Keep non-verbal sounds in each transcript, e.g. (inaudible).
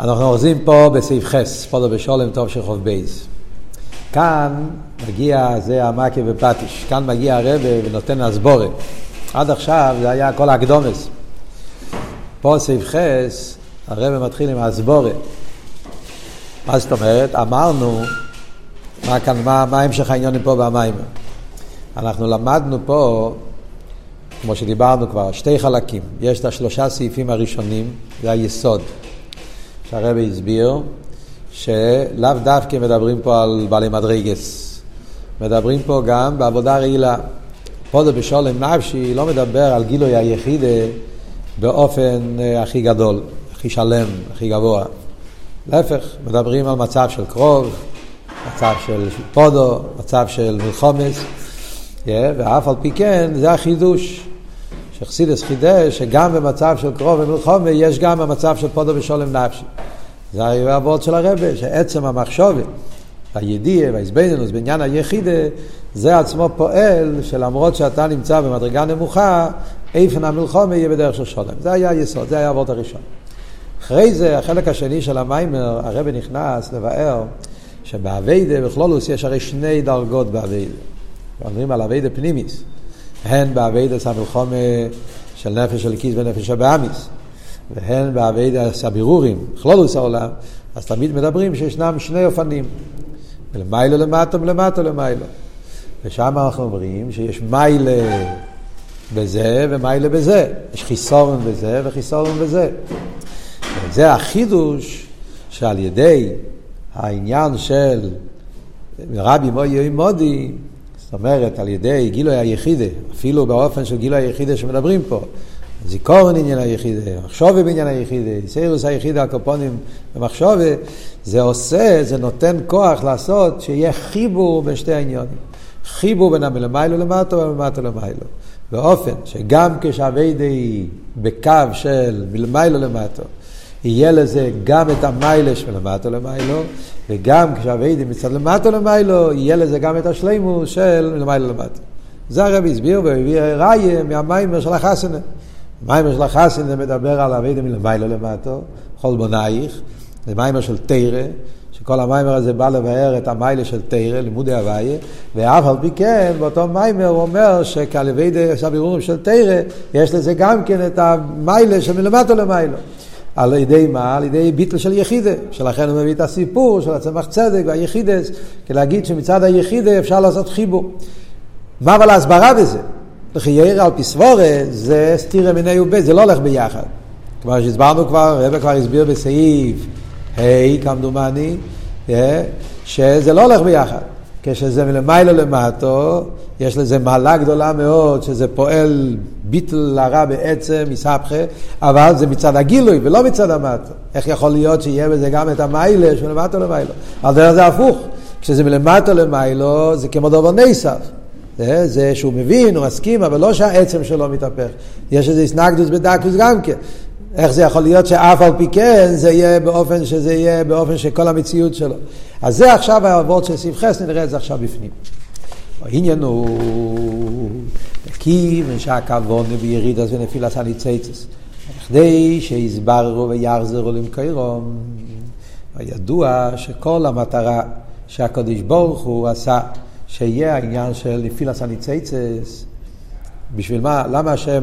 אנחנו אוחזים פה בסעיף חס, פודו בשולם טוב של חוב בייס. כאן מגיע, זה המקה ופטיש, כאן מגיע הרבה ונותן הסבורת. עד עכשיו זה היה כל הקדומס. פה סעיף חס, הרבה מתחיל עם הסבורת. מה זאת אומרת? אמרנו, מה כאן, מה, מה המשך העניינים פה במים? אנחנו למדנו פה, כמו שדיברנו כבר, שתי חלקים. יש את השלושה סעיפים הראשונים, זה היסוד. שהרבי הסביר שלאו דווקא מדברים פה על בעלי מדרגס, מדברים פה גם בעבודה רעילה. פודו בשולם נפשי לא מדבר על גילוי היחיד באופן אה, הכי גדול, הכי שלם, הכי גבוה. להפך, מדברים על מצב של קרוב, מצב של פודו, מצב של מלחומס, yeah, ואף על פי כן זה החידוש. שחסידס חידש שגם במצב של קרוב ומלחומה יש גם במצב של פודו ושולם נפשי. זה העבוד של הרבה, שעצם המחשובת, הידיעה והאיזבנינוס בעניין היחידה, זה עצמו פועל שלמרות שאתה נמצא במדרגה נמוכה, איפן המלחומה יהיה בדרך של שולם. זה היה היסוד, זה היה העבוד הראשון. אחרי זה, החלק השני של המיימר, הרבה נכנס לבאר שבאביידה בכלולוס יש הרי שני דרגות באביידה. אומרים על עבודה פנימית. הן בעבודת המלחמה של נפש האלוקית ונפש הבהמית, והן בעבודת הבירורים, כללות העולם, אז תמיד מדברים שישנם שני אופנים, למעלה למטה ולמטה למעלה. ושם אנחנו אומרים שיש מעלה בזה ומעלה בזה. יש חיסרון בזה וחיסרון בזה. וזה החידוש שעל ידי העניין של רבי מויו מודי, זאת אומרת, על ידי גילוי היחידה, אפילו באופן של גילוי היחידה שמדברים פה, זיכורן עניין היחידה, מחשובה בעניין היחידה, סיירוס היחידה, הקופונים במחשובה, זה עושה, זה נותן כוח לעשות שיהיה חיבור בין שתי העניונים. חיבור בין המלמיילו למטו ומלמטו למיילו. באופן שגם כשהווידה היא בקו של מלמיילו למטו, יהיה לזה גם את המיילש מלמטו למיילו, וגם כשהווידים מצד למטו למיילו, יהיה לזה גם את השלימו של מלמיילו למטו. זה הרבי הסביר והביא ראיה מהמיימר של החסנה. המיימר של החסנה מדבר על הווידים מלמיילו למטו, חול בונייך, זה מיימר של תרא, שכל המיימר הזה בא לבאר את המיילה של תרא, לימודי הוויה, ואף על פי כן, באותו מיימר הוא אומר שכלווידי סבירורים של תרא, יש לזה גם כן את המיילה של מלמטו למיילו. על ידי מה? על ידי ביטל של יחידה, שלכן הוא מביא את הסיפור של הצמח צדק והיחידס, כדי שמצד היחידה אפשר לעשות חיבור. מה אבל ההסברה בזה? לחייר על פסבורה זה סתירה מיני ובית, זה לא הולך ביחד. כמו שהסברנו כבר, רבי כבר הסביר בסעיף ה' hey, כמדומני, אה, שזה לא הולך ביחד. כשזה מלמיילו למטו, יש לזה מעלה גדולה מאוד, שזה פועל ביטל לרע בעצם, מסבכה, אבל זה מצד הגילוי ולא מצד המטו. איך יכול להיות שיהיה בזה גם את המיילה שמלמטו למיילו? על דרך זה הפוך. כשזה מלמטו למיילו, זה כמו דובר נסף. זה, זה שהוא מבין, הוא מסכים, אבל לא שהעצם שלו מתהפך. יש איזה הסנגדוס בדקוס גם כן. איך זה יכול להיות שאף על פי כן זה יהיה באופן שזה יהיה באופן שכל המציאות שלו. אז זה עכשיו העבוד של סעיף חס, נראה את זה עכשיו בפנים. העניין הוא כיוון שהכוון בירידס ונפילס הניצייצס. כדי שיסבררו ויחזרו למקיירום, הידוע שכל המטרה שהקדוש ברוך הוא עשה, שיהיה העניין של נפילס הניצייצס, בשביל מה, למה השם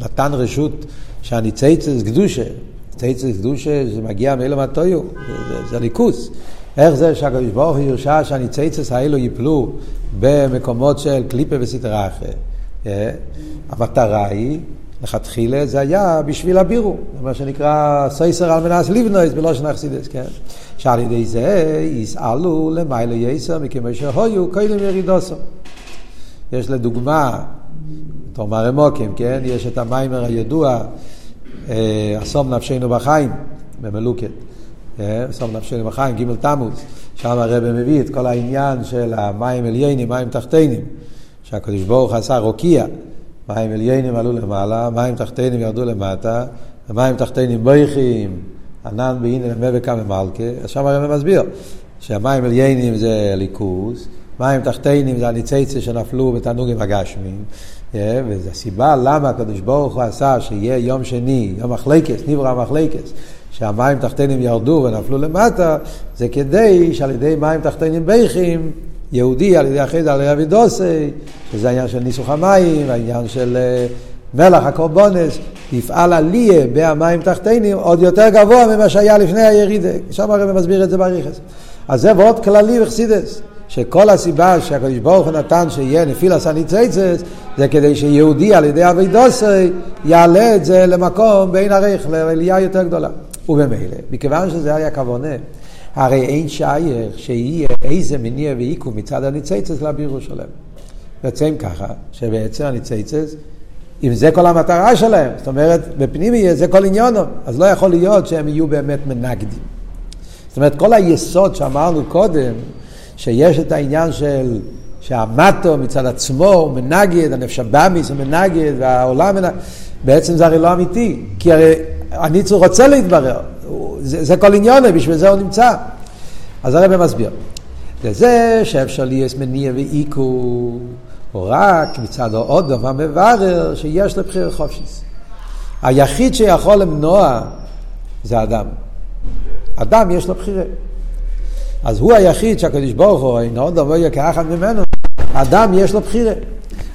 נתן רשות שהניצייצס קדושה, ניצייצס קדושה זה מגיע מאלו מהטויו, זה, זה, ליכוס. איך זה שהקדוש ברוך הוא ירשה שהניצייצס האלו ייפלו במקומות של קליפה וסטרה אחרי. אה? המטרה היא, לכתחילה זה היה בשביל הבירו, מה שנקרא סייסר על מנס ליבנויס בלושן אכסידס, כן? שעל ידי זה יסעלו למעלה יסר מכיוון שהויו קודם ירידוסו. יש לדוגמה, תאמר אמוקים, כן? יש את המיימר הידוע, אסום נפשנו בחיים, במלוקת. אסום נפשנו בחיים, ג' תמוז, שם הרב מביא את כל העניין של המים עליינים, מים תחתינים, שהקדוש ברוך עשה רוקיע, מים עליינים עלו למעלה, מים תחתינים ירדו למטה, ומים תחתינים בויכים, ענן בהנה למבקה ממלכה, אז שם הרב מסביר שהמים עליינים זה ליכוז, מים תחתינים זה הניצייצה שנפלו בתענוגים הגשמים, וזו הסיבה למה הקדוש ברוך הוא עשה שיהיה יום שני, יום מחלקס, נברא מחלקס, שהמים תחתינים ירדו ונפלו למטה, זה כדי שעל ידי מים תחתינים בייחים, יהודי על ידי אחרי זה על ידי אבידוסי, שזה העניין של ניסוך המים, העניין של אה, מלח הקורבונס, יפעל עליה בהמים תחתינים עוד יותר גבוה ממה שהיה לפני הירידה. שם הרב מסביר את זה בריכס. אז זה ועוד כללי וחסידס. שכל הסיבה שהקדוש ברוך הוא נתן שיהיה נפילס הניצייצס זה כדי שיהודי על ידי אבידוסי יעלה את זה למקום בין הריך לעלייה יותר גדולה. ובמילא, מכיוון שזה היה כוונה, הרי אין שייך שיהיה איזה מניע ועיקום מצד הניצייצס לבירו שלהם. יוצאים ככה, שבעצם הניצייצס, אם זה כל המטרה שלהם, זאת אומרת, בפנימי זה כל עניונו, אז לא יכול להיות שהם יהיו באמת מנגדים. זאת אומרת, כל היסוד שאמרנו קודם, שיש את העניין של שהמטו מצד עצמו הוא מנגד, הנפש הבאמיס הוא מנגד, והעולם מנגד, בעצם זה הרי לא אמיתי, כי הרי הניצור רוצה להתברר, זה, זה כל עניון, בשביל זה הוא נמצא. אז הרב מסביר. לזה שאפשר להיות מניע ואיקו, או רק מצד האודום המברר שיש לבחיר חופשיס. היחיד שיכול למנוע זה אדם. אדם יש לו בחירה. אז הוא היחיד שהקדוש ברוך הוא אינו דבר כאחד ממנו, אדם יש לו בחירה.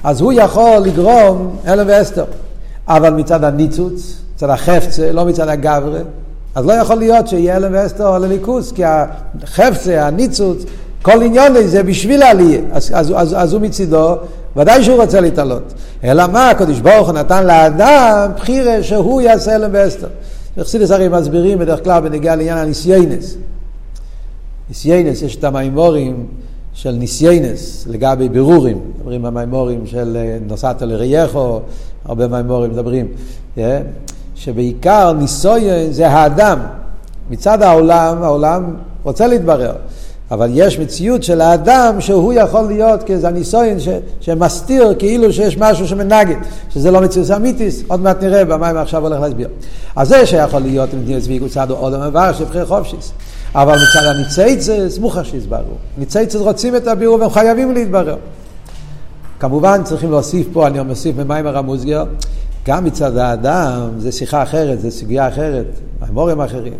אז הוא יכול לגרום אלם ואסתר. אבל מצד הניצוץ, מצד החפצה, לא מצד הגברה, אז לא יכול להיות שיהיה אלם ואסתר על הליכוס, כי החפצה, הניצוץ, כל עניון זה בשביל העלייה. אז, אז, אז, אז הוא מצידו, ודאי שהוא רוצה להתעלות. אלא מה, הקדוש ברוך הוא נתן לאדם בחירה שהוא יעשה אלם ואסתר. חסידס הרי מסבירים בדרך כלל בנגיעה לעניין הניסיינס. ניסיינס, יש את המימורים של ניסיינס לגבי בירורים, מדברים במימורים של אה, נוסעת לרייכו, הרבה מימורים מדברים, yeah, אה? שבעיקר ניסויין זה האדם. מצד העולם, העולם רוצה להתברר, אבל יש מציאות של האדם שהוא יכול להיות כאיזה ניסויין ש, שמסתיר כאילו שיש משהו שמנגד, שזה לא מציאות אמיתיס, עוד מעט נראה במה עכשיו הולך להסביר. אז זה שיכול להיות דין צבי קוצד עוד המבר של בחיר חופשיס. אבל מצד הניצייצס מוכר שיסברו. ניצייצס רוצים את הבירור והם חייבים להתברר. כמובן צריכים להוסיף פה, אני מוסיף ממיימר המוסגר, גם מצד האדם, זה שיחה אחרת, זה סוגיה אחרת, מימורים אחרים.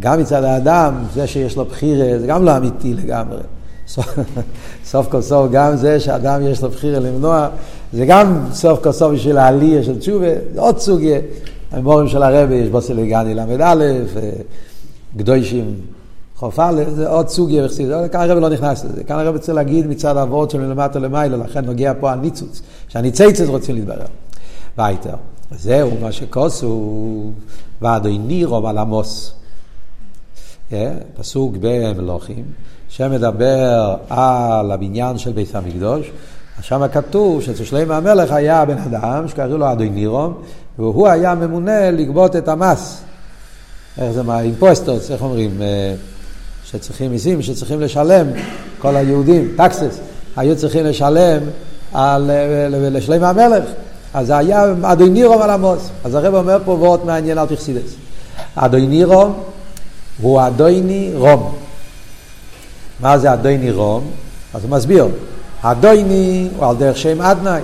גם מצד האדם, זה שיש לו בחירה, זה גם לא אמיתי לגמרי. (laughs) סוף כל סוף גם זה שאדם יש לו בחירה למנוע, זה גם סוף כל סוף בשביל העלייה של תשובה, זה עוד סוגיה. המורים של הרבי, יש בו סליגני ל"א, גדוישים חוף א', זה עוד סוג יחסי, כאן הרב לא נכנס לזה. כאן הרב רוצה להגיד מצד האבות שלו למטה למעלה, לכן נוגע פה הניצוץ, שהניצייצת רוצים להתברר. ווייטער. זהו מה שכתוב, ואדונירם על המס. פסוק במלכים, שמדבר על הבניין של בית המקדוש. שם כתוב שאצל שלמה המלך היה בן אדם שקראו לו אדונירם, והוא היה ממונה לגבות את המס. איך זה מה, impuestos, איך אומרים? שצריכים מיסים, שצריכים לשלם, כל היהודים, taxes, היו צריכים לשלם על, לשלם המלך. אז זה היה אדונירום על עמוס. אז הרב אומר פה וורט מעניין על תכסידס. אדונירום הוא אדוני רום. מה זה אדוני רום? אז הוא מסביר. אדוני הוא על דרך שם אדנאי,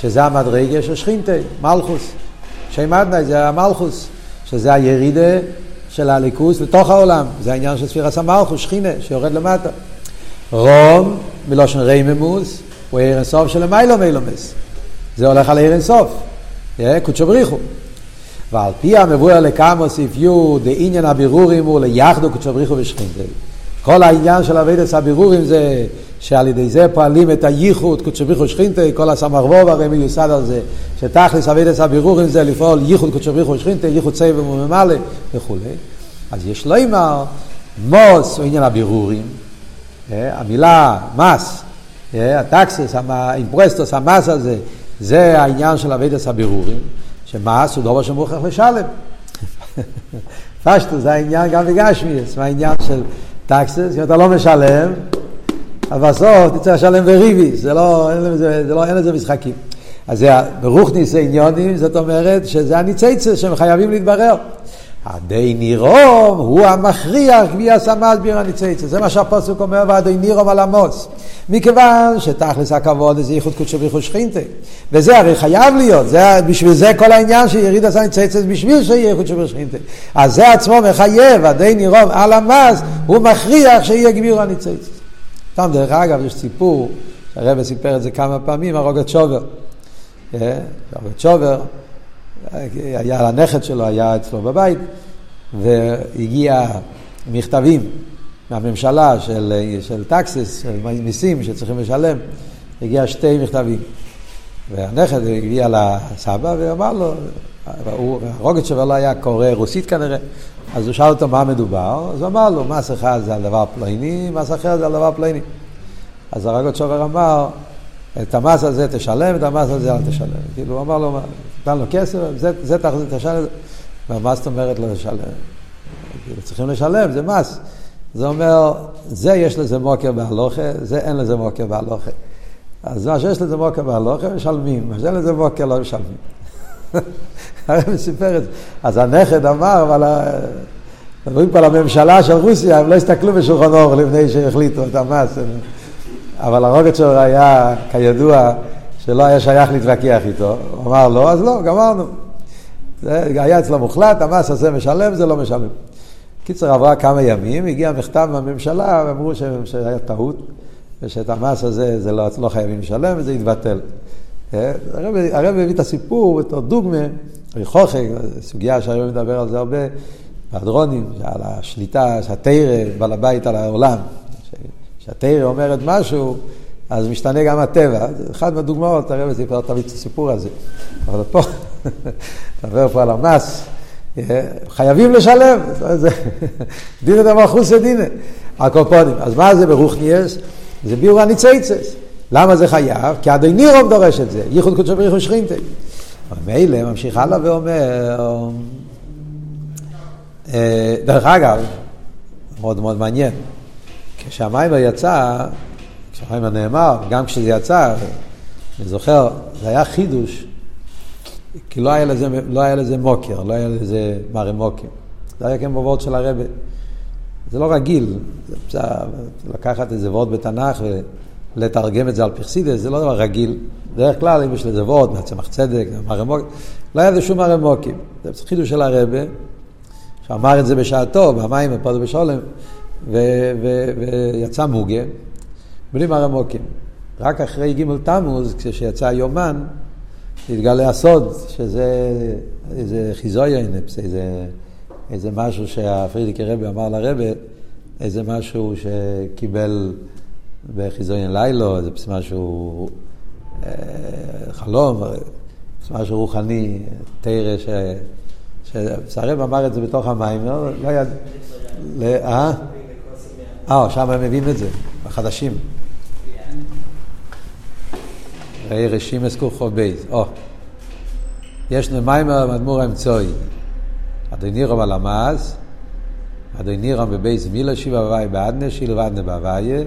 שזה המדרגה של שכינתה, מלכוס. שם אדנאי זה המלכוס, שזה הירידה של הליכוס לתוך העולם. זה העניין של ספירס המלכוס, שכינה, שיורד למטה. רום, מלושן רייממוס, הוא עיר אינסוף של המיילו מילומס. זה הולך על עיר אינסוף. קודשו בריחו. ועל פי המבואר לקמוס הביאו דעניין הבירורים הוא ליחדו קודשו בריחו ושכינתה. כל העניין של אבידס הבירורים זה שעל ידי זה פועלים את הייחוד, קודשו בריחו שכינתה, כל הסמרבוב הרי מיוסד על זה, שתכלס אבידס הבירורים זה לפעול ייחוד קודשו בריחו שכינתה, ייחוד סבב וממלא וכולי. אז יש לומר, מס הוא עניין הבירורים, אה, המילה מס, אה, ה taxes, ה impuestos, המס הזה, זה העניין של עבודת הבירורים, שמס הוא דבר שמוכרח לשלם. (laughs) פשוט, זה העניין גם בגשמיות, מה העניין של taxes, אם אתה לא משלם, אז בסוף תצטרך לשלם בריבית, זה לא, אין לזה, זה לא, אין לזה משחקים. אז זה ברוחניות העניינים, זאת אומרת שזה הניצוצות שהם חייבים להתברר. הדי נירום הוא המכריח גביע סמל ביר הניצייצה. זה מה שהפוסק אומר, והדי נירום על עמוס. מכיוון שתכלס הכבוד זה ייחוד קודשו בריחוד שכינתה. וזה הרי חייב להיות, זה, בשביל זה כל העניין שיריד עשה ניצייצה בשביל שיהיה ייחוד קודשו שכינתה. אז זה עצמו מחייב, הדי נירום על המס, הוא מכריח שיהיה גביר הניצייצה. סתם דרך אגב, יש סיפור, הרב סיפר את זה כמה פעמים, הרוגת שובר. אה, הרוגת שובר, היה הנכד שלו, היה אצלו בבית, והגיע מכתבים מהממשלה של, של טקסס, של מיסים שצריכים לשלם, הגיע שתי מכתבים. והנכד הגיע לסבא ואמר לו, הרוגת שלו לא היה קורא רוסית כנראה, אז הוא שאל אותו מה מדובר, אז הוא אמר לו, מס אחד זה על דבר פלויני, מס אחר זה על דבר פלויני. אז הרוגת שובר אמר, את המס הזה תשלם, את המס הזה אל תשלם. כאילו, הוא אמר לו, נתן לו כסף, זה, זה תשלם, ומה זאת אומרת לא לשלם? כאילו, צריכים לשלם, זה מס. זה אומר, זה יש לזה מוקר בהלוכה, זה אין לזה מוקר בהלוכה. אז מה שיש לזה מוקר בהלוכה, משלמים, מה שאין לזה מוקר לא משלמים. (laughs) הרב סיפר את זה. אז הנכד אמר, אבל מדברים פה על הממשלה של רוסיה, הם לא הסתכלו בשולחן אור לפני שהחליטו את המס. אבל הרוגת שלו היה, כידוע, שלא היה שייך להתווכח איתו. הוא אמר לא, אז לא, גמרנו. זה היה אצלו מוחלט, המס הזה משלם, זה לא משלם. קיצר, עברה כמה ימים, הגיע מכתב מהממשלה, ואמרו שהיה טעות, ושאת המס הזה זה לא, לא חייבים לשלם, וזה יתבטל. אה, הרב, הביא את הסיפור בתור דוגמה, ריחוכי, סוגיה שהיום מדבר על זה הרבה, בהדרונים, על השליטה, שהתרא, בעל הבית על העולם. כשהתרא אומרת משהו, אז משתנה גם הטבע. אחד מהדוגמאות, הרב סיפר תמיד את הסיפור הזה. אבל פה, (laughs) נדבר פה על המס, אה, חייבים לשלם, (laughs) דינא דמלכוסא דינא, הקופונים. אז מה זה ברוכניאס? זה ביור הניצייצס. למה זה חייב? כי אדונירום דורש את זה, ייחוד קודשו בריחו שכינתה. מילא ממשיך הלאה ואומר, אה, דרך אגב, מאוד מאוד מעניין, כשהמיימר יצא, כשהמיימר נאמר, גם כשזה יצא, אני זוכר, זה היה חידוש, כי לא היה לזה, לא היה לזה מוקר, לא היה לזה מרי מוקר. זה היה כמו וורד של הרבה. זה לא רגיל, זה לקחת איזה וורד בתנ"ך ולתרגם את זה על פרסידס, זה לא דבר רגיל. בדרך כלל, אם יש לזה וורד, מהצמח צדק, מרי מוקר, לא היה לזה שום מרי מוקר. זה חידוש של הרבה, שאמר את זה בשעתו, במים, בפודו בשולם. ויצא מוגה, בלי מרמוקים. רק אחרי ג' תמוז, כשיצא היומן, התגלה הסוד, שזה איזה חיזויינפס, איזה, איזה משהו שהפרידיקי רבי אמר לרבי, איזה משהו שקיבל בחיזויין לילו, איזה משהו, אה, חלום, משהו רוחני, תרא, ש... שהרב אמר את זה בתוך המים, לא, לא יד... אה? אה, שם הם מביאים את זה, החדשים. ראי רשים אסקור בייז. או, יש למיימר מדמור האמצוי. אדוני רב הלמ"ס, אדוני רב בבייז מילה שיבה בוואי באדנה, שילה ואדנה בהוויה,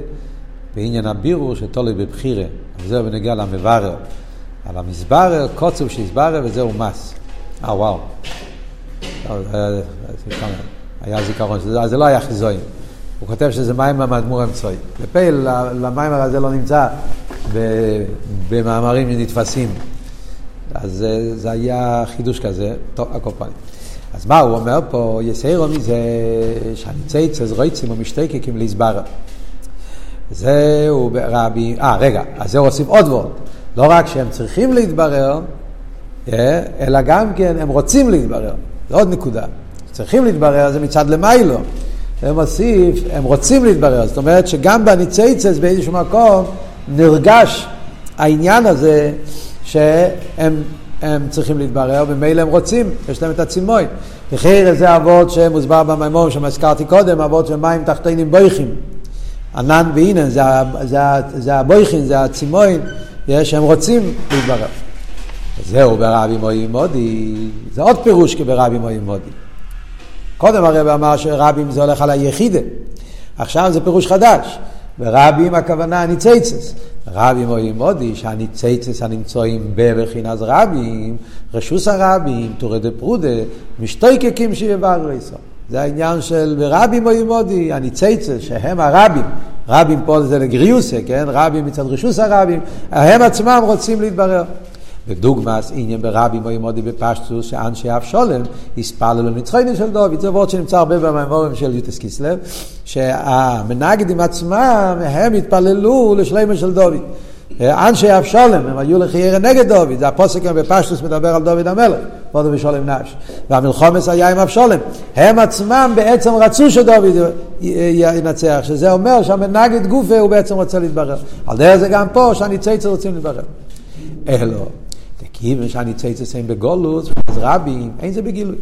בעניין הבירור שתולי בבחירה. וזהו בנגיע למברר. על המסברר, קוצוב שהסברר וזהו מס. אה, וואו. היה זיכרון, זה לא היה חיזויים. הוא כותב שזה מים מהמדמור אמצעי. לפייל, למים הזה לא נמצא במאמרים נתפסים. אז זה היה חידוש כזה, טוב, הקופנים. אז מה הוא אומר פה? יסיירו מזה שהניצייצס רויצים ומשתקקים להסברה. זהו רבי, אה רגע, אז זהו עושים עוד ועוד. לא רק שהם צריכים להתברר, אה, אלא גם כן הם רוצים להתברר. זה עוד נקודה. צריכים להתברר זה מצד למיילו. ומוסיף, הם רוצים להתברר. זאת אומרת שגם בניצייצס באיזשהו מקום נרגש העניין הזה שהם הם צריכים להתברר, וממילא הם רוצים, יש להם את הצימוי. וכי זה אבות שמוסבר במימון שהזכרתי קודם, אבות של מים תחתינים בויכים. ענן ואינן, זה, זה, זה הבויכין, זה הצימוין, שהם רוצים להתברר. זהו ברבי מוי מודי, זה עוד פירוש כברבי מוי מודי. קודם הרב אמר שרבים זה הולך על היחידה. עכשיו זה פירוש חדש. ורבים הכוונה הניצייצס. רבים או ימודי, שהניציצס הנמצאים בבחינס רבים, רשות הרבים, טורי דפרודא, משתוקקים שיבררו ישראל. זה העניין של ברבים היו עמדי, הניצוצות, שהם הרבים. רבים פה זה לגריעותא, כן? רבים מצד רשות הרבים, הם עצמם רוצים להתברר. בדוגמת עניין ברבים היו עמדי בפשטות שאנשי אבשלום התפללו לניצחונו של דוד. זה וורט שנמצא הרבה במאמרים של י"ט כסלו, שהמנגדים עצמם הם התפללו לשלומו של דוד. אנשי אבשולם, הם היו לחיירה נגד דוד, זה הפוסק בפשטוס מדבר על דוד המלך, כבודו ושולם נש. והמלחומס היה עם אבשולם. הם עצמם בעצם רצו שדוד ינצח, שזה אומר שהמנגד גופה הוא בעצם רוצה להתברר. על דרך זה גם פה, שהניצייצר רוצים להתברר. אלו, כיוון שהניצייצר הם בגולוס, אז רבים, אין זה בגילוי.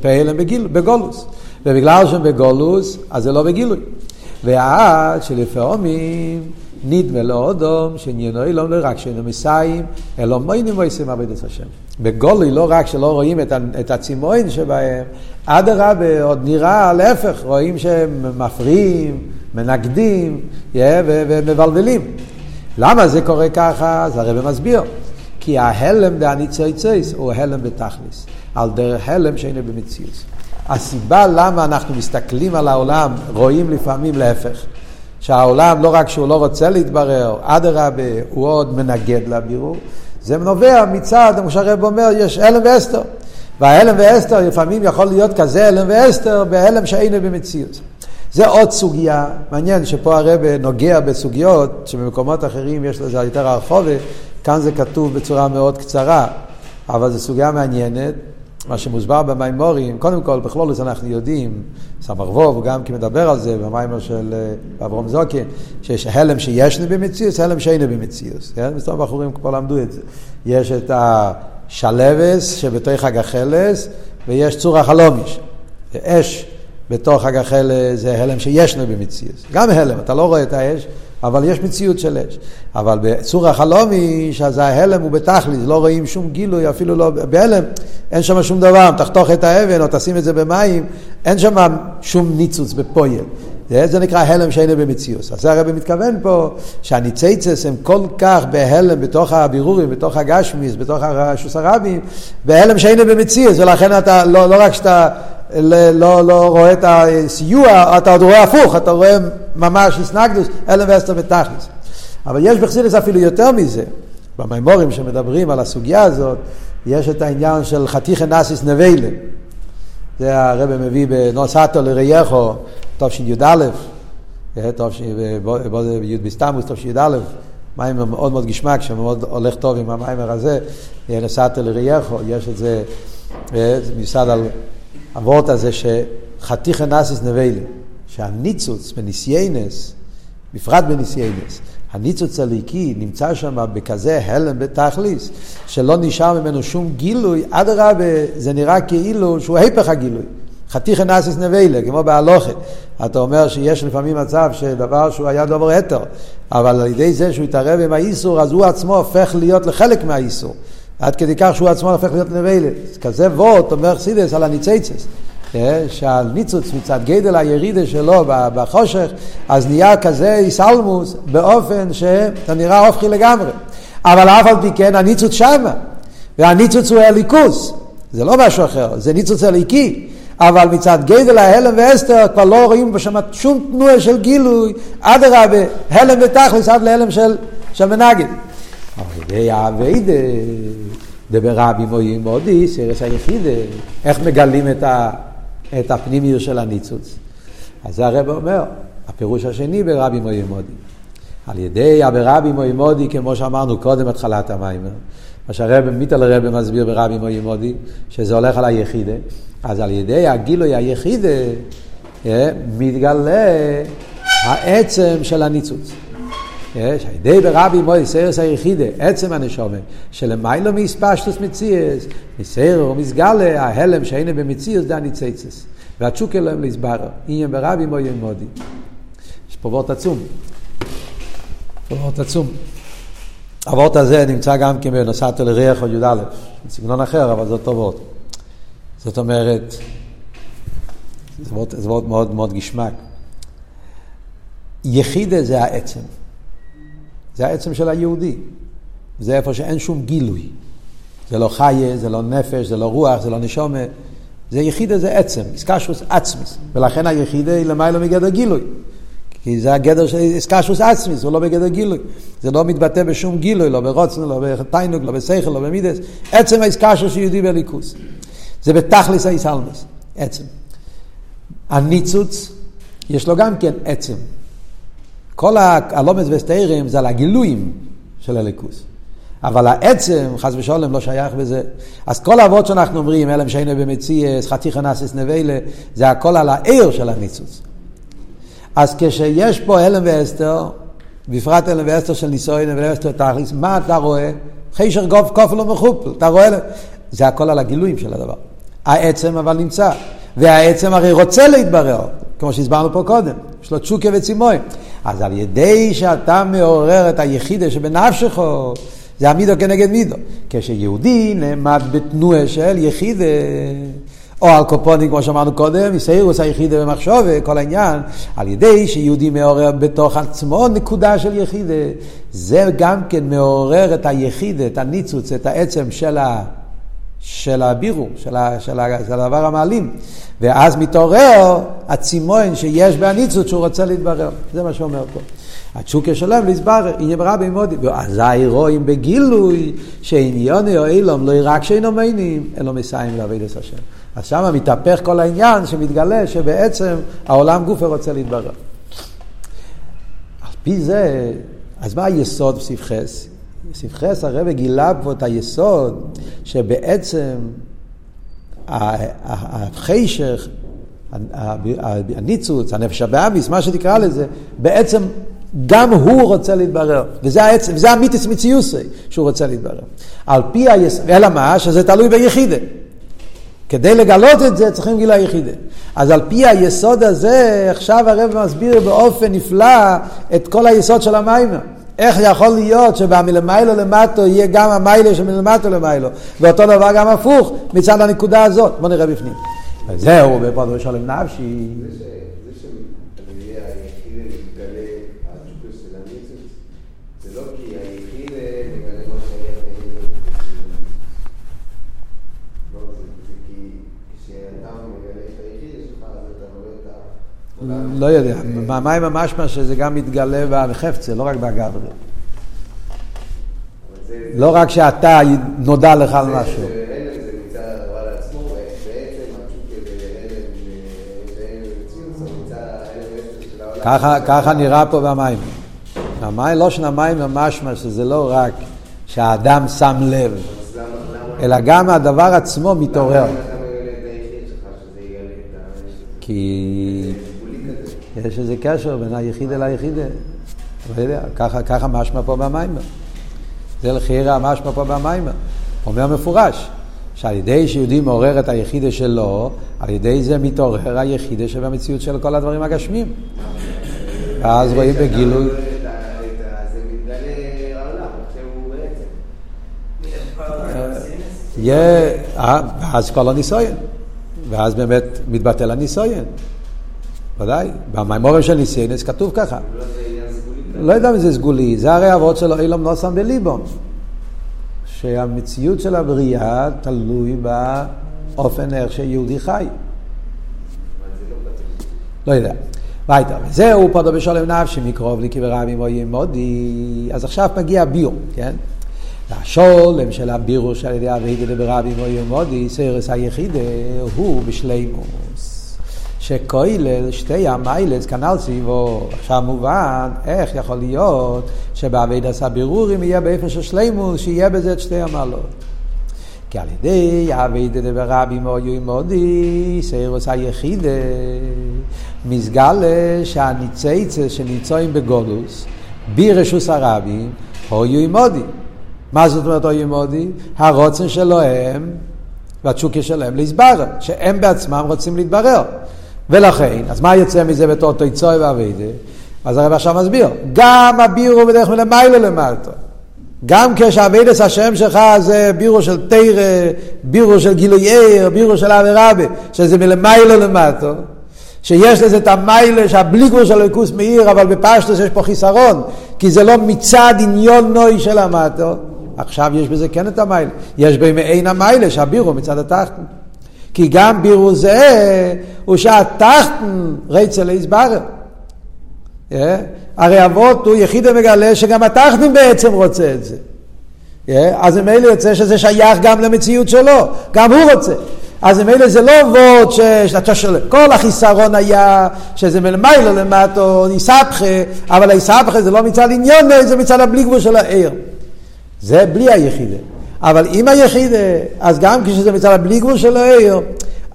פעל הם בגיל, בגולוס. ובגלל שהם בגולוס, אז זה לא בגילוי. ועד שלפעמים נדמה לאודום שעניינו אילום לא רק שאינו מסיים, אלא מוינים ועושים עבודת השם. בגולוי לא רק שלא רואים את, את הצימוין שבהם, אדרבה עוד נראה להפך, רואים שהם מפריעים, מנגדים ומבלבלים. למה זה קורה ככה? אז הרב מסביר. כי ההלם דהניצויצויס הוא הלם בתכליס, על דרך הלם שאינו במציאות. הסיבה למה אנחנו מסתכלים על העולם, רואים לפעמים להפך. שהעולם לא רק שהוא לא רוצה להתברר, אדרבה, הוא עוד מנגד לבירור, זה נובע מצד, כמו שהרב אומר, יש הלם ואסתר. וההלם ואסתר לפעמים יכול להיות כזה הלם ואסתר בהלם שאינו במציאות. זה עוד סוגיה, מעניין שפה הרב נוגע בסוגיות שבמקומות אחרים יש לזה יותר הרחובה, כאן זה כתוב בצורה מאוד קצרה, אבל זו סוגיה מעניינת. מה שמוסבר במימורים, קודם כל, בכלולוס אנחנו יודעים, סמ"ר ווב, הוא גם כי מדבר על זה במיימר של אה, אברום זוקין, שיש הלם שישנו במציאות, הלם שאינו במציאות. כן? מסתובב בחורים כבר למדו את זה. יש את השלבס שבתוך חג החלס, ויש צור החלומיש. אש בתוך חג החלס זה הלם שישנו במציאות. גם הלם, אתה לא רואה את האש, אבל יש מציאות של אש. אבל בצור החלומי, שאז ההלם הוא בתכלית, לא רואים שום גילוי, אפילו לא בהלם, אין שם שום דבר, תחתוך את האבן או תשים את זה במים, אין שם שום ניצוץ בפויל. זה נקרא הלם שאינו במציאות. אז זה הרב מתכוון פה שהניציצס הם כל כך בהלם בתוך הבירורים, בתוך הגשמיס, בתוך השוס הרבים, בהלם שאינו במציאות, ולכן אתה, לא, לא רק שאתה לא, לא רואה את הסיוע, אתה עוד רואה הפוך, אתה רואה ממש הסנגדוס, אלם ואסתר ותכלס. אבל יש בחסידס אפילו יותר מזה. במימורים שמדברים על הסוגיה הזאת, יש את העניין של חתיכי נאסיס נביילה. זה הרב מביא בנוסעתו לרייכו, תשי"א, י' בסתמוס, תשי"א, מים מאוד מאוד גשמק, שמאוד הולך טוב עם המיימר הזה, נסעתו לרייכו, יש את זה, מיוסד על הוורט הזה שחתיכי נאסיס נביילה. שהניצוץ בניסיינס, בפרט בניסיינס, הניצוץ הליקי נמצא שם בכזה הלם בתכליס, שלא נשאר ממנו שום גילוי, אדרבה, זה נראה כאילו שהוא היפך הגילוי. חתיכי נאסיס נביילה, כמו בהלוכת. אתה אומר שיש לפעמים מצב שדבר שהוא היה דובר אתר, אבל על ידי זה שהוא התערב עם האיסור, אז הוא עצמו הופך להיות לחלק מהאיסור. עד כדי כך שהוא עצמו הופך להיות נביילה. כזה וורט אומר חסידס על הניציצס. אה, שהניצוץ מצד גדל הירידה שלו בחושך, אז נהיה כזה איסלמוס באופן שאתה נראה הופכי לגמרי. אבל אף על פי כן הניצוץ שמה, והניצוץ הוא הליכוס, זה לא משהו אחר, זה ניצוץ הליקי. אבל מצד גדל ההלם ואסתר כבר לא רואים בשם שום תנועה של גילוי, אדרבה, הלם ותכלס עד להלם של, של מנגד. אבל ידי האביידה, דבר רבי מויי מודי, סרס היחידה, איך מגלים את ה... את הפנימיות של הניצוץ. אז זה הרב אומר, הפירוש השני ברבי מויי מודי. על ידי ברבי מויי מודי, כמו שאמרנו קודם, התחלת המים. מה שהרב מיטל הרב מסביר ברבי מויי מודי, שזה הולך על היחידה. אז על ידי הגילוי היחידה, אה, מתגלה העצם של הניצוץ. יש, הידי ברבי מוי סיירס היחידה, עצם הנשומה, שלמיילו מספשטוס מציאס, מסיירו ומסגלה, ההלם שהנה במציאס דני צייצס. והתשוק אלוהים להסברר, עניין ברבי מוי מודי. יש פה וורט עצום. וורט עצום. הוורט הזה נמצא גם כן בנוסעתו לריח או י"א, סגנון אחר, אבל זה אותו וורט. זאת אומרת, זה וורט מאוד מאוד גשמק. יחידה זה העצם. זה העצם של היהודי. זה איפה שאין שום גילוי. זה לא חיה, זה לא נפש, זה לא רוח, זה לא נשומה. זה יחידה, זה עצם, איסקשוס עצמיס. ולכן היחידה היא למעלה מגדר גילוי. כי זה הגדר של איסקשוס עצמיס, הוא לא בגדר גילוי. זה לא מתבטא בשום גילוי, לא ברוצנו, לא בתיינוק, לא בשכל, לא במידס. עצם האיסקשוס יהודי בליכוס. זה בתכלס האיסלמס, עצם. הניצוץ, יש לו גם כן עצם. כל הלומץ וסתירים זה על הגילויים של הליכוס. אבל העצם, חס ושלום, לא שייך בזה. אז כל האבות שאנחנו אומרים, אלם שאינו במציאס, חתיכא נסס נבלה, זה הכל על העיר של הניצוץ. אז כשיש פה הלם ואסתר, בפרט הלם ואסתר של נישואין ואסתר תכליס, מה אתה רואה? חישר גוף כופל ומחופל, אתה רואה? זה הכל על הגילויים של הדבר. העצם אבל נמצא, והעצם הרי רוצה להתברר, כמו שהסברנו פה קודם, יש לו תשוקה וצימוי. אז על ידי שאתה מעורר את היחידה שבנפשך, זה המידו כנגד מידו. כשיהודי נעמד בתנועה של יחידה, או על קופונים, כמו שאמרנו קודם, יסיירוס היחידה במחשוב, כל העניין, על ידי שיהודי מעורר בתוך עצמו נקודה של יחידה, זה גם כן מעורר את היחידה, את הניצוץ, את העצם של ה... של הבירו, של, ה, של, ה, של הדבר המעלים. ואז מתעורר הצימון שיש בהניצות שהוא רוצה להתברר. זה מה שאומר פה. התשוקה שלהם להסברר, עניין ברא במודי. ואזי רואים בגילוי שעניוני או אילום לא רק שאינו מיינים, אלא מסיים לעבוד את השם. אז שם מתהפך כל העניין שמתגלה שבעצם העולם גופה רוצה להתברר. על פי זה, אז מה היסוד בספחס? בספחס הרב גילה פה את היסוד שבעצם החשך, הניצוץ, הנפש הבאמיס, מה שתקרא לזה, בעצם גם הוא רוצה להתברר, וזה וזה המיתוס מציוסי שהוא רוצה להתברר. על פי היסוד, אלא מה? שזה תלוי ביחידה. כדי לגלות את זה צריכים גילה יחידה. אז על פי היסוד הזה, עכשיו הרב מסביר באופן נפלא את כל היסוד של המיימר. איך יכול להיות שבמלמיילו למטו יהיה גם המיילו שמלמטו למיילו, ואותו דבר גם הפוך מצד הנקודה הזאת. בוא נראה בפנים. זהו, בפרט ושלום נפשי. לא יודע, במים המשמע שזה גם מתגלה בחפצה, לא רק באגברי. לא רק שאתה נודע לך על משהו. ככה נראה פה במים. המים, לא של המים המשמע שזה לא רק שהאדם שם לב, אלא גם הדבר עצמו מתעורר. כי יש איזה קשר בין היחיד אל היחיד. לא יודע, ככה, ככה משמע פה במיימר. זה לחירה משמע פה במיימר. אומר מפורש, שעל ידי שיהודי מעורר את היחידה שלו, על ידי זה מתעורר היחידה שבמציאות של כל הדברים הגשמים. ואז רואים בגילוי... ואז כל הניסויין, ואז באמת מתבטל הניסויין. ודאי, במימורים של ניסיינס כתוב ככה. לא יודע אם זה סגולי, זה הרי אבות שלו אילום נוסם בליבום. שהמציאות של הבריאה תלוי באופן איך שיהודי חי. לא יודע. וייטר, וזהו פודו בשולם נפשי מקרוב לי כברבי מויי מודי. אז עכשיו מגיע ביור, כן? והשולם של הבירו שעל ידי אבי ברבי מויי מודי, סרס היחידה, הוא בשלימוס. שכולל שתי המיילס כנ"ל סביבו. עכשיו מובן, איך יכול להיות שבעביד עשה בירורים יהיה באופן של שלימוס, שיהיה בזה את שתי המעלות. כי על ידי אבידא דברבי מויו מודי, סיירוס היחידה, מסגלה שהניצייצס שניצויים בגולוס, ברשוס הרבים, הויו מודי. מה זאת אומרת הויו מודי? הרוצן שלהם והתשוקה שלהם להסבר, שהם בעצמם רוצים להתברר. ולכן, אז מה יוצא מזה בתור תויצוי ואביידה? אז הרב עכשיו מסביר, גם הבירו בדרך מלמעלה למטה. גם כשאביידס השם שלך זה בירו של תרא, בירו של גילוי עיר, בירו של אבי רבי, שזה מלמעלה למטה, שיש לזה את המיילה שהבלי גבול של הליכוס מאיר, אבל בפשטוס יש פה חיסרון, כי זה לא מצד עניון נוי של המטו. עכשיו יש בזה כן את המיילה. יש במעין המיילה שהבירו מצד התחתן. כי גם בירו זה הוא שהתחתן להסברר. Yeah. הרי אבות הוא יחיד ומגלה שגם התחתן בעצם רוצה את זה. Yeah. אז ממילא יוצא שזה שייך גם למציאות שלו, גם הוא רוצה. אז ממילא זה לא וורד שאתה שואל, כל החיסרון היה שזה מלמיילו למטו, ניסבכה, אבל היסבכה זה לא מצד עניון, זה מצד הבלי גבול של העיר. זה בלי היחידה. אבל עם היחידה, אז גם כשזה מצד הבלי גבול של העיר,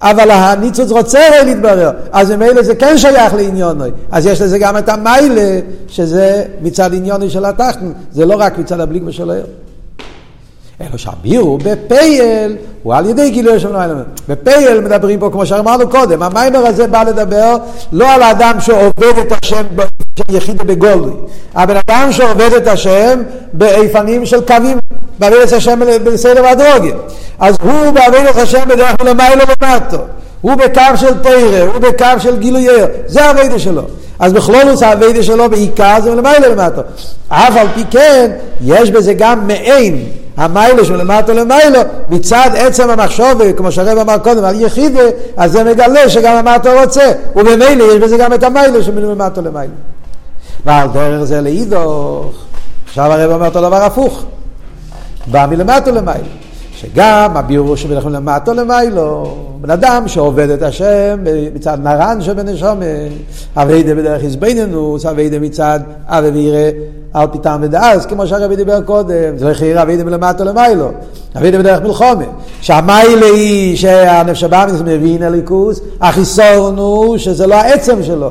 אבל הניצוץ רוצה להתברר, אז ממילא זה כן שייך לעניונוי. אז יש לזה גם את המיילה, שזה מצד עניוני של התחתן, זה לא רק מצד הבלי גבול של העיר. אלא שהבירו בפייל הוא על ידי גילוי של מיילה. בפייל מדברים פה, כמו שאמרנו קודם, המיימר הזה בא לדבר לא על האדם שעובד את השם יחיד בגולוי, הבן אדם שעובד את השם באיפנים של קווים, את השם בסדר והדרוגיה. אז הוא את השם בדרך כלל למיילו ומטו. הוא בקו של תרא, הוא בקו של גילוי ער, זה הווידה שלו. אז בכלולוס הווידה שלו בעיקר זה מלמיילו למטו. אף על פי כן, יש בזה גם מעין המיילה שלמטה למיילו, מצד עצם המחשוב, כמו שהרב אמר קודם, על יחידה, אז זה מגלה שגם המטה רוצה, וממילא יש בזה גם את המיילה שמלמטה למיילו. ועל דרך זה לאידוך, עכשיו הרב אומר אותו דבר הפוך, בא מלמטה למיילו. שגם הביאור שבלכם למטו למיילו, בן אדם שעובד את השם מצד נרן שבנשומת, אביידה בדרך איזבנינוס, אביידה מצד אבי וירא על פיתם ודאז, כמו שהרבי דיבר קודם, זה לכי אביידה מלמטו למיילו, אביידה בדרך מלחומה, שהמיילה היא שהנפש הבאמיס מבין הליכוס, החיסון הוא שזה לא העצם שלו,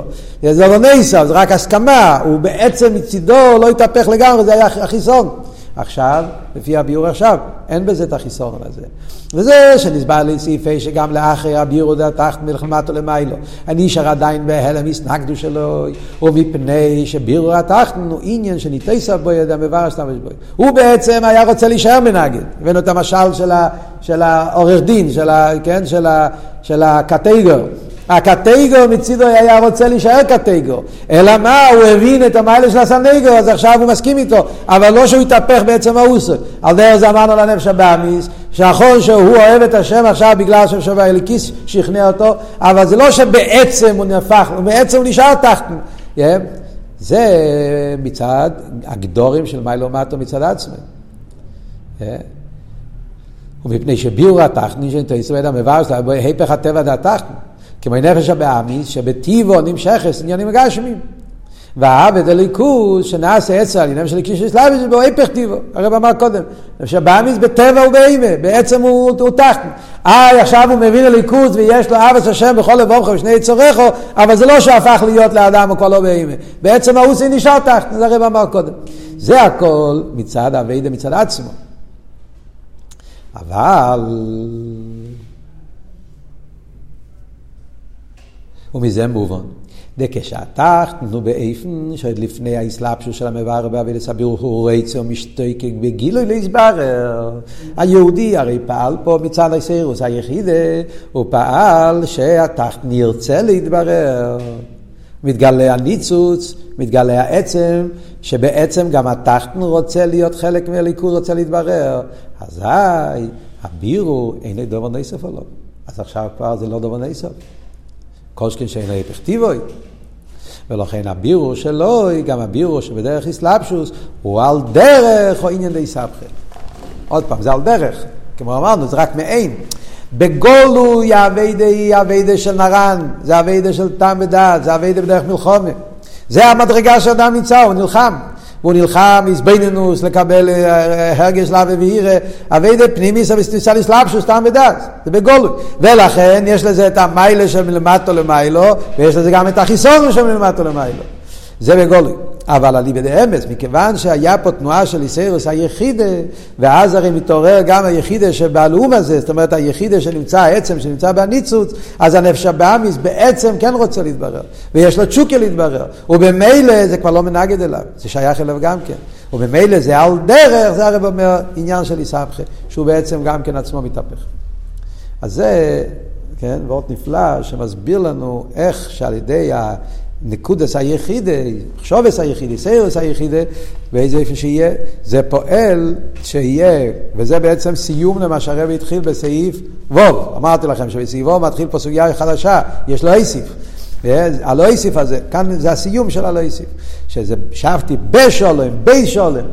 זה לא נסע, זה רק הסכמה, הוא בעצם מצידו לא התהפך לגמרי, זה היה החיסון. עכשיו, לפי הביור עכשיו, אין בזה את החיסון הזה. וזה שנסבר לי סעיפי שגם לאחרי הביור זה התחת מלחמתו למיילו. הנשאר עדיין בהלם הסנגדו שלו, ומפני שביור התחת הוא עניין שניתסה בו ידע מבר סתמש בו. הוא בעצם היה רוצה להישאר מנגד. הבאנו את המשל של, של העורך דין, של, ה, כן, של, ה, של הקטגור. הקטגור מצידו היה רוצה להישאר קטגור. אלא מה, הוא הבין את המיילה של הסנגור, אז עכשיו הוא מסכים איתו. אבל לא שהוא יתהפך בעצם האוסו. על דרך זה אמרנו לנפש הבאמיס, שנכון שהוא אוהב את השם עכשיו בגלל שם שווה אליקיס שכנע אותו, אבל זה לא שבעצם הוא נהפך, בעצם הוא נשאר תחתן. Yeah. זה מצד הגדורים של מיילומטו מצד עצמם. Yeah. ומפני שביור התחתני, שנתייסו את המברס, היפך הטבע דהתחתני. כמו נפש הבאמיס, שבטיבו נמשכס עניינים גשמים. והעבד הליכוז שנעשה עצר על עניין של קיש אסלאבי זה בהיפך טיבו, הרב אמר קודם, נפש הבאמיס בטבע ובאימה, בעצם הוא, הוא. אה, עכשיו הוא מבין הליכוז ויש לו אבס השם בכל לבומך ושני יצורכו, אבל זה לא שהפך להיות לאדם כבר לא באימה. בעצם ההוא נשאר תחתן, זה הרב אמר קודם. זה הכל מצד אביידה מצד עצמו. אבל ומזה מובן. דכשהתחתנו באיפן שעוד לפני האסלאפשו של המבר באבידס הבירוך הוא רצו משתוקק בגילוי להסברר. היהודי הרי פעל פה מצד הסירוס היחידה, הוא פעל שהתחתן ירצה להתברר. מתגלה הניצוץ, מתגלה העצם, שבעצם גם התחתן רוצה להיות חלק מהליכוד, רוצה להתברר. אזי הבירו אין דובר נסף או לא. אז עכשיו כבר זה לא דובר נסף. שכן שאין להפך טיבוי. ולכן הבירו שלו, גם הבירו שבדרך איסלאפשוס, הוא על דרך או עניין די סבכה. עוד פעם, זה על דרך. כמו אמרנו, זה רק מעין. בגולוי האביידה האביידה של נרן, זה האביידה של טעם ודעת, זה האביידה בדרך מלחומה. זה המדרגה שאדם נמצא, הוא נלחם. והוא נלחם איזבנינוס לקבל הרגש לאווה ואירא, אביידה פנימיס אביסטיסל אסלאפשוס סתם בדעת, זה בגולוי. ולכן יש לזה את המיילה של מלמטו למיילו, ויש לזה גם את החיסון של מלמטו למיילו. זה בגולוי. אבל אליבא דאמס, מכיוון שהיה פה תנועה של איסרוס היחידה, ואז הרי מתעורר גם היחידה שבאלום הזה, זאת אומרת היחידה שנמצא העצם, שנמצא בניצוץ, אז הנפש הבאמיס בעצם כן רוצה להתברר, ויש לו תשוקה להתברר, ובמילא זה כבר לא מנגד אליו, זה שייך אליו גם כן, ובמילא זה על דרך, זה הרי אומר עניין של איסבכה, שהוא בעצם גם כן עצמו מתהפך. אז זה כן, וורט נפלא, שמסביר לנו איך שעל ידי הנקודס היחידי, חשובס היחידי, סיירס היחידי, באיזה איפה שיהיה, זה פועל שיהיה, וזה בעצם סיום למה שהרבי התחיל בסעיף ווב. אמרתי לכם שבסעיף ווב מתחיל פה סוגיה חדשה, יש לו איסיף. הלא איסיף הזה, כאן זה הסיום של הלא איסיף. שזה שבתי בשולם, בי שולם.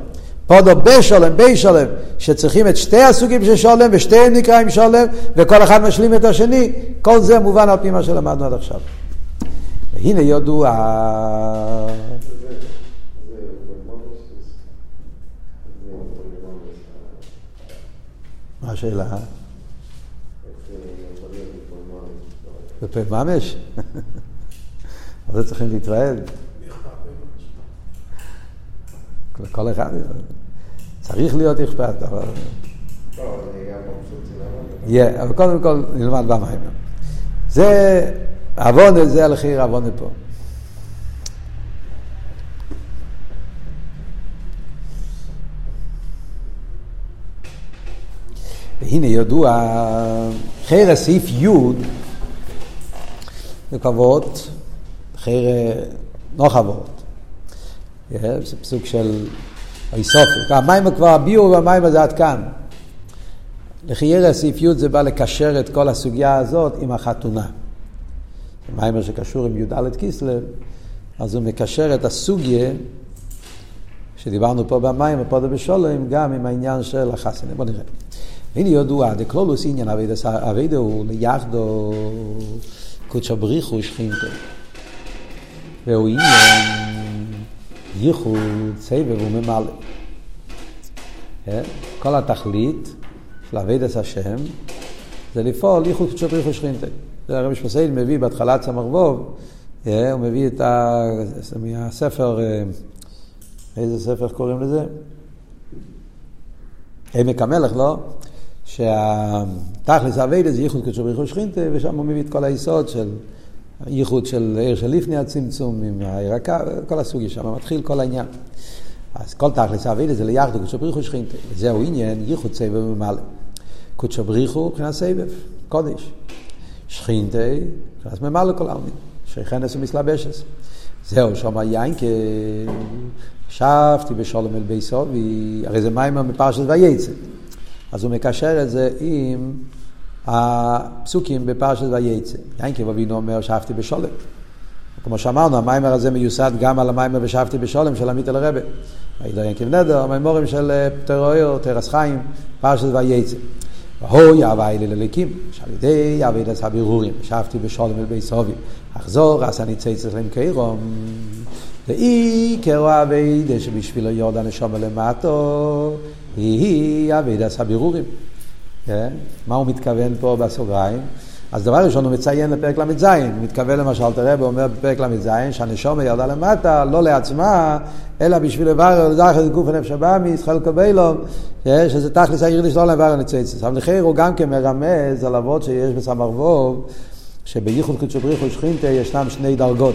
פודו בשולם, בי שולם, שצריכים את שתי הסוגים של שולם, ושתיהם נקראים שולם, וכל אחד משלים את השני, כל זה מובן על פי מה שלמדנו עד עכשיו. והנה ידוע... מה השאלה? בפה ממש? (laughs) על זה צריכים להתרעד. כל אחד, צריך להיות אכפת, אבל... כן, אבל קודם כל נלמד במים. זה עוון, זה הלכיר עוון פה. והנה ידוע, חרא סעיף י' זה חרא נוח אבות. זה פסוק של איסופי. המים כבר הביאו והמים הזה עד כאן. לחיירא סעיף י' זה בא לקשר את כל הסוגיה הזאת עם החתונה. מיימר שקשור עם י"ד כיסלב, אז הוא מקשר את הסוגיה שדיברנו פה במים ופודו בשולם, גם עם העניין של החסנה. בוא נראה. הנה ידוע, דקלולוס עניין אבידה הוא ליחדו קודשא בריחו שכינתו. והוא עניין ייחוד, סבב וממלא. כן? כל התכלית של אבידת השם זה לפעול ייחוד קודשא בריחו שכינתו. זה הרבי שמסעיד מביא בהתחלת סמ"ך ווב, אה, הוא מביא את ה... מהספר, אה, איזה ספר קוראים לזה? עמק המלך, לא? שהתכלס אביידה זה ייחוד קדשו בריחו שכינתה, ושם הוא מביא את כל היסוד של ייחוד של עיר של לפני הצמצום, עם הירקה, כל הסוגיה שם, מתחיל כל העניין. אז כל תכלס אביידה זה ליחדו קדשו בריחו שכינתה, וזהו עניין ייחוד סבב ומעלה. קדשו בריחו מבחינת סבב, קודש. שכינתי, אז ממלא כל העלמין, שכנס ומסלבשס. זהו, שם היין שבתי בשולם אל ביסו, הרי זה מים מפרשת וייצא. אז הוא מקשר את זה עם הפסוקים בפרשת וייצא. יין אבינו אומר שבתי בשולם. כמו שאמרנו, המיימר הזה מיוסד גם על המיימר בשבתי בשולם של עמית אל הרבה. וידע ינקב נדר, המיימורים של פטרויו, תרס חיים, פרשת וייצא. והוי הווי ללליקים, שעל ידי אבידס הבירורים, שבתי בשולם אל בית סובי, אחזור, אז אני צייצת להם קיירום, ועיקר האבידה שבשבילו יורד הנשום למטו, היא אבידס הבירורים. כן? מה הוא מתכוון פה בסוגריים? אז דבר ראשון הוא מציין לפרק ל"ז, הוא מתכוון למשל, תראה, הוא אומר בפרק ל"ז, שהנשומה ירדה למטה, לא לעצמה, אלא בשביל לברר לזכר את גוף הנפש הבאמיס, חלקו בילום, שזה תכלס העיר לשלול לברר ניצייצס. אבל לכן הוא גם כן מרמז על אבות שיש בסמ"ר ווב, שבייחוד קדשו בריחו שכינתה ישנם שני דרגות.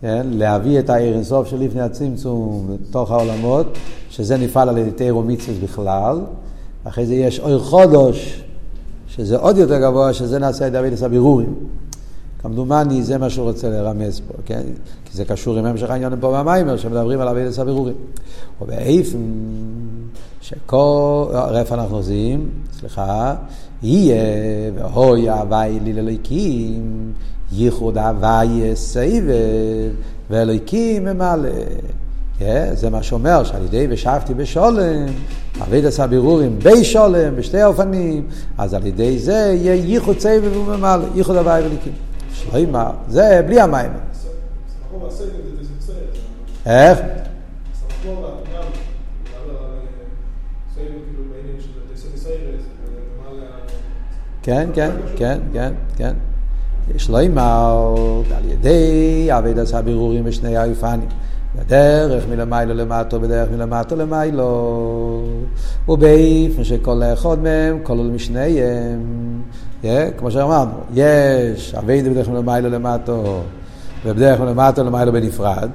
כן? להביא את העיר אינסוף של לפני הצמצום לתוך העולמות, שזה נפעל על ידי תירו מצווה בכלל, אחרי זה יש אור חודש, שזה עוד יותר גבוה, שזה נעשה את דוד הבירורים. כמדומני זה מה שהוא רוצה לרמז פה, כן? כי זה קשור עם המשך העניין פה במיימר, שמדברים על אבידס הבירורים. ובאיפן שכל, איפה אנחנו עושים? סליחה, יהיה והוי לי לליקים, ייחוד הווי סבב, ואליקים ממלא. Yeah, זה מה שאומר, שעל ידי ושבתי בשולם, אביד עשה בירורים בי שולם, בשתי האופנים, אז על ידי זה יהיה ייחוד סבב וממלא, ייחוד הוואי וליקים. שלמה, זה בלי המים. איך? כן, כן, כן, כן, כן. יש לו אימר על ידי אביד עשה בירורים בשני האופנים. בדרך מלמיילו למטו, בדרך מלמטו למיילו. ובאיפן שכל אחד מהם כולל משניהם. Yeah, כמו שאמרנו, יש אבידה בדרך מלמיילו למטו, ובדרך מלמטו למיילו בנפרד.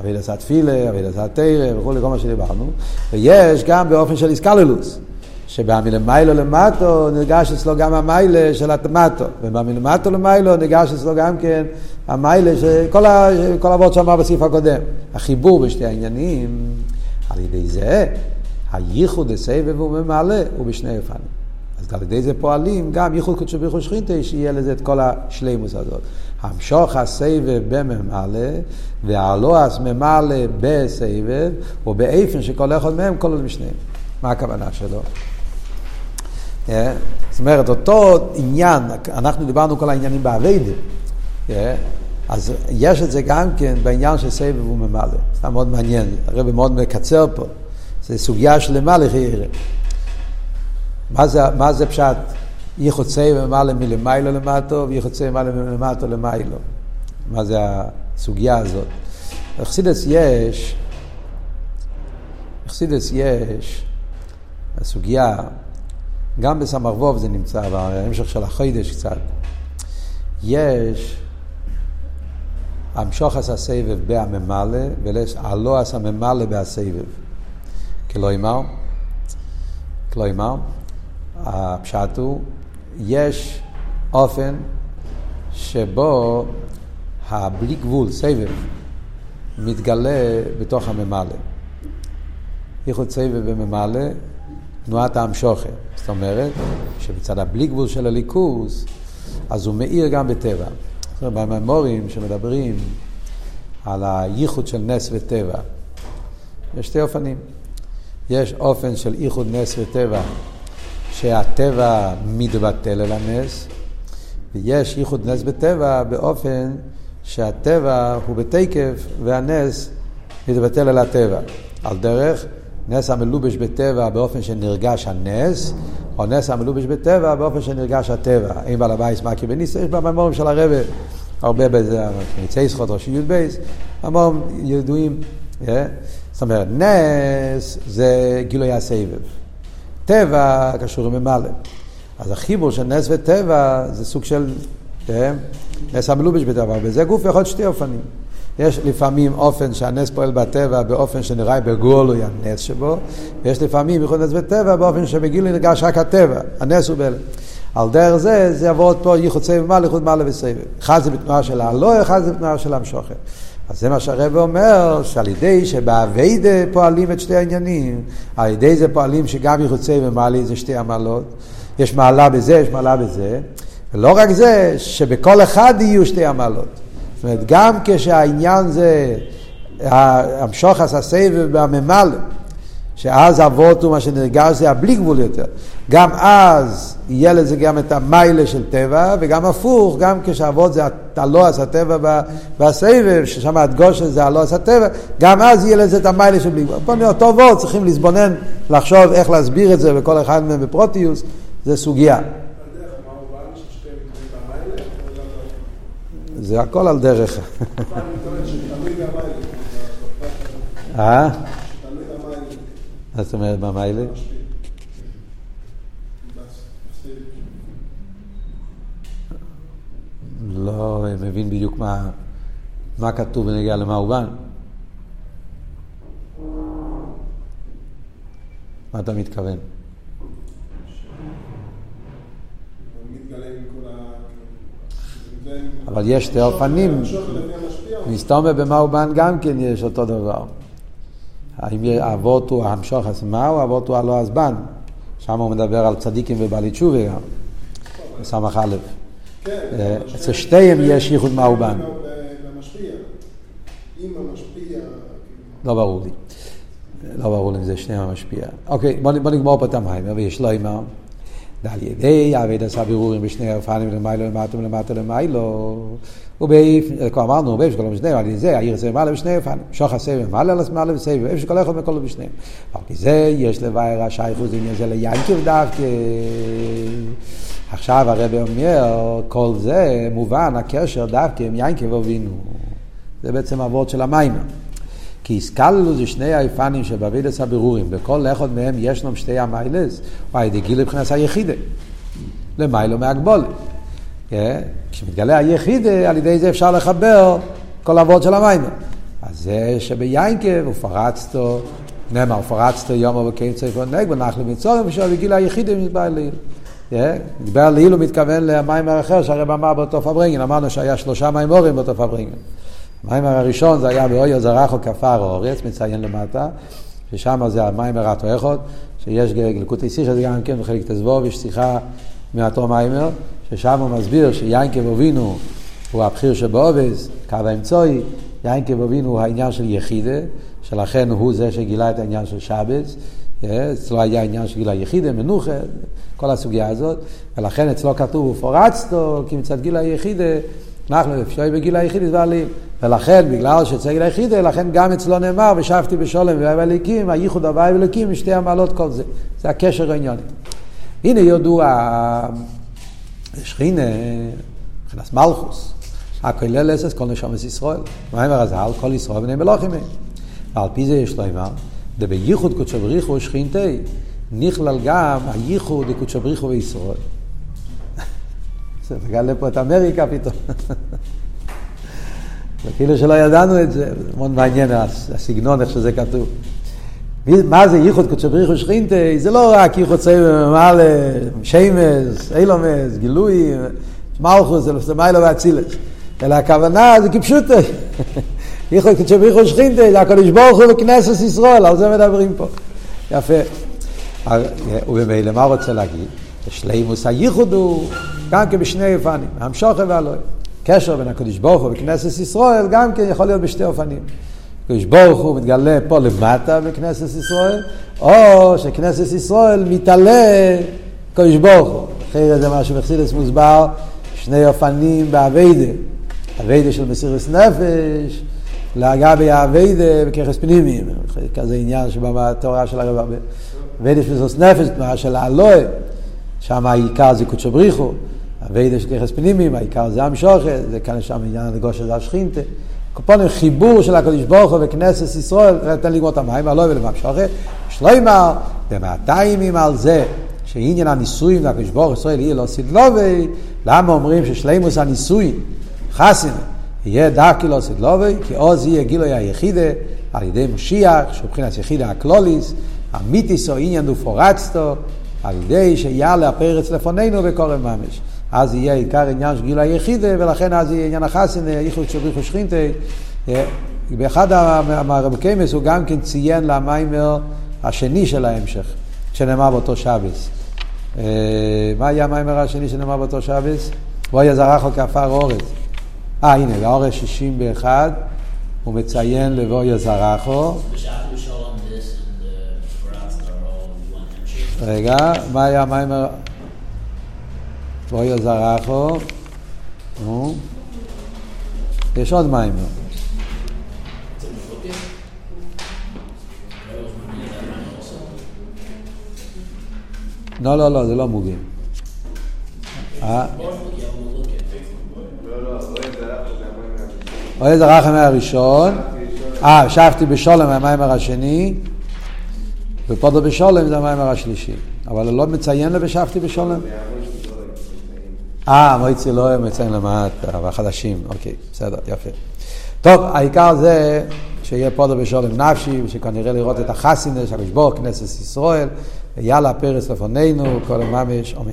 אבידה עשה תפילה, אבידה עשה תרא וכולי, כל מה שדיברנו. ויש גם באופן של איסקללוס. שבמלמיילו למטו נרגש אצלו גם המיילה של המטו, ובמלמטו למיילו נרגש אצלו גם כן המיילה של כל, ה... כל אבות שאמר בסעיף הקודם. החיבור בשתי העניינים, על ידי זה, הייחוד הסבב ממלא, הוא בשני אופנים. אז על ידי זה פועלים גם ייחוד קודשו בריחו שכינתה, שיהיה לזה את כל השלימוס הזאת. המשוך הסבב בממלא, והלועס ממלא בסבב, ובאיפן שכל אחד מהם כולל משניהם. מה הכוונה שלו? זאת אומרת, אותו עניין, אנחנו דיברנו כל העניינים באביידה. אז יש את זה גם כן בעניין של סבב וממלא. זה מאוד מעניין, הרב מאוד מקצר פה. זה סוגיה שלמה לחיירה. מה מה זה פשט? ייחוד סבב וממלא מלמיילו למטו, וייחוד סבב וממלא מלמטו למיילו. מה זה הסוגיה הזאת? בחסידס יש, בחסידס יש, הסוגיה, גם בסמ"ך זה נמצא, בהמשך של החיידש קצת, יש המשוך עשה סבב בהממלא, ולא עשה ממלא בהסבב. כלומר, כלומר, הפשט הוא, יש אופן שבו הבלי גבול, סבב, מתגלה בתוך הממלא. ייחוד סבב בממלא, תנועת האמשוכה. זאת אומרת, שבצד הבלי גבול של הליכוז, אז הוא מאיר גם בטבע. זאת אומרת, בממורים שמדברים על הייחוד של נס וטבע, יש שתי אופנים. יש אופן של ייחוד נס וטבע, שהטבע מתבטל אל הנס, ויש ייחוד נס בטבע באופן שהטבע הוא בתקף והנס מתבטל אל הטבע. על דרך נס המלובש בטבע באופן שנרגש הנס, או נס המלובש בטבע באופן שנרגש הטבע. אין בעל הבית מקי בניסה, יש במאמרים של הרבה, הרבה בזה, ניצי זכות ראשי י"ב, מאמרים ידועים. Yeah. זאת אומרת, נס זה גילוי הסבב. טבע קשור עם ממלא. אז החיבור של נס וטבע זה סוג של yeah, נס המלובש בטבע, וזה גוף יכול להיות שתי אופנים. יש לפעמים אופן שהנס פועל בטבע באופן שנראה בגולוי הנס שבו, ויש לפעמים יכול נס בטבע באופן שבגילוי נרגש רק הטבע, הנס הוא באלה. על דרך זה, זה יעבור פה ייחוד סבב מעלה, ייחוד מעלה וסבב. אחד זה בתנועה של הלא, אחד זה בתנועה של המשוכר. אז זה מה שהרב אומר, שעל ידי שבאביידה פועלים את שתי העניינים, על ידי זה פועלים שגם ייחוד סבב מעלה זה שתי המעלות. יש מעלה בזה, יש מעלה בזה. ולא רק זה, שבכל אחד יהיו שתי המעלות. זאת אומרת, גם כשהעניין זה המשוך עשה סבב בממלא, שאז אבות הוא מה שנרגש זה הבלי גבול יותר. גם אז יהיה לזה גם את המיילה של טבע, וגם הפוך, גם כשאבות זה הלועס הטבע בסבב, ששם הדגושה זה הלועס הטבע, גם אז יהיה לזה את המיילה של בלי גבול. פה טוב מאוד, צריכים להתבונן, לחשוב איך להסביר את זה, וכל אחד מהם בפרוטיוס, זה סוגיה. זה הכל על דרך. אה? מה זאת אומרת במיילה? לא מבין בדיוק מה, מה כתוב בנגיע למה הוא בא. מה אתה מתכוון? אבל יש שתי אופנים, מסתומר במאובן גם כן יש אותו דבר. האם אבות הוא המשוך עצמה או אבות הוא הלא הזבן? שם הוא מדבר על צדיקים ובעלי תשובה גם, בסמך א'. אצל שתיהם יש ייחוד מאובן. לא ברור לי. לא ברור לי אם זה שניהם המשפיע. אוקיי, בוא נגמור פה את המים, ויש לו אימא. ועל ידי עשה בירורים בשני האופנים למיילו למטה ולמטה למיילו ובאיף, כבר אמרנו, באיף שכל המשנה, על ידי זה העיר זה מעלה בשני אופנים, שוח הסבב מעלה למעלה וסבב, איפה שכל אחד מכל בשניהם. אבל כי זה יש לבאר השייכות עניין זה ליינקב דווקא. עכשיו הרב אומר, כל זה מובן, הקשר דווקא עם יינקב אבינו. זה בעצם אבות של המים. כי הסקללו זה שני האיפנים שבאבידס הבירורים, בכל אחד מהם יש לנו שתי המיילס, או הידי גיל מבחינת היחידה, למיילו מהגבולת. כן? כשמתגלה היחידה, על ידי זה אפשר לחבר כל אבות של המים. אז זה שביינקב ופרצתו נאמר, פרצת יום ובקיצר פונק ונחלי מצורים ושאול בגיל היחיד מתבהר לעיל. מתבהר לעיל הוא מתכוון למים אחר שהרב אמר באותו פברנגן, אמרנו שהיה שלושה מימורים באותו פברנגן. המיימר הראשון זה היה באויה זרחו כפר אורץ, מציין למטה, ששם זה המיימר אחד, שיש גלקוטי שיחה, זה גם כן בחלק תזבוב, יש שיחה מאותו מיימר, ששם הוא מסביר שיינקב אבינו הוא הבחיר שבעובס, קו האמצעי, יינקב אבינו הוא העניין של יחידה, שלכן הוא זה שגילה את העניין של שבס, אצלו היה עניין של גילה יחידה, מנוחה, כל הסוגיה הזאת, ולכן אצלו כתוב ופורצתו, כי מצד גילה יחידה, אנחנו אפשרי בגיל היחיד ועלים. ולכן, בגלל שאצל גיל היחיד, לכן גם אצלו נאמר, ושבתי בשולם ואהב הליקים, הייחוד הוואי וליקים, משתי המעלות כל זה. זה הקשר העניוני. הנה יודו השכינה, מבחינת מלכוס, הכולל אסס כל נשומת ישראל. מה אומר הזל? כל ישראל בני מלוכים הם. ועל פי זה יש לו אמר, דבייחוד קודשו בריחו שכינתי, נכלל גם הייחוד קודשו בריחו וישראל. זה מגלה פה את אמריקה פתאום. וכאילו שלא ידענו את זה, מאוד מעניין הסגנון, איך שזה כתוב. מה זה ייחוד קודשא בריחו שכינתי? זה לא רק ייחוד צעיר ומעלה, שיימס, אילומס, גילוי, מלכוס, זה מיילו ואצילס. אלא הכוונה זה כפשוטו. (laughs) ייחוד קודשא בריחו שכינתי, זה הקדוש ברוך הוא וכנסת ישראל, על זה מדברים פה. יפה. ובמילא מה רוצה להגיד? שלימוס הייחוד הוא גם כן בשני אופנים, המשוכר והלואה. קשר בין הקדוש ברוך הוא וכנסת ישראל גם כן יכול להיות בשתי אופנים. הקדוש ברוך הוא מתגלה פה למטה בכנסת ישראל, או שכנסת ישראל מתעלה קדוש ברוך הוא. אחרי זה מה שמחסידס מוסבר, שני אופנים באביידה. אביידה של מסירת נפש, לגבי האביידה בככס פנימיים. כזה עניין שבא בתורה של הרב הרבה. אביידה של מסירת נפש, תנועה של האלוהי. שם העיקר זה קודשו בריחו, אביידה של ככס פנימיים, העיקר זה המשוכת, זה כאן שם עניין הגושר זה השכינתה. קופונים חיבור של הקדוש ברוך הוא וכנסת ישראל, תן לגמור את המים, הלא ולמשוכת. שלוימר, במאתיים על זה, שעניין הניסויים לקדוש ברוך ישראל יהיה לא סדלובי, למה אומרים ששלימוס הניסויים, חסן, יהיה דרכי לא סדלובי, כי עוז יהיה גילוי היחידה על ידי משיח, שהוא מבחינת יחידה הקלוליס, המיתיס או עניין ופורצתו, על ידי שיעלה הפרץ לפנינו וקורם ממש. אז יהיה עיקר עניין של גיל היחידה, ולכן אז יהיה עניין החסן, איכות של ריחו שכינתה. באחד מהרבקיימס הוא גם כן ציין למיימר השני של ההמשך, שנאמר באותו שבס. מה היה המיימר השני שנאמר באותו שבס? בוא יזרחו כעפר אורז. אה, הנה, באורז 61, הוא מציין לבוא יזרחו. רגע, מה היה המיימר? בואי זרחו. נו. יש עוד מיימר. לא, לא, לא, זה לא מוגים. אוהד הרחם הראשון, אה, שבתי בשולם המיימר השני, ופודו בשולם זה המיימר השלישי. אבל הוא לא מציין לבשבתי בשולם. אה, מויצי לא מציין למטה, אבל חדשים, אוקיי, בסדר, יפה. טוב, העיקר זה שיהיה פודו בשולם נפשי, ושכנראה לראות את החסינס, הקדוש כנסת ישראל, יאללה פרס לפנינו, כל הממש, אמן.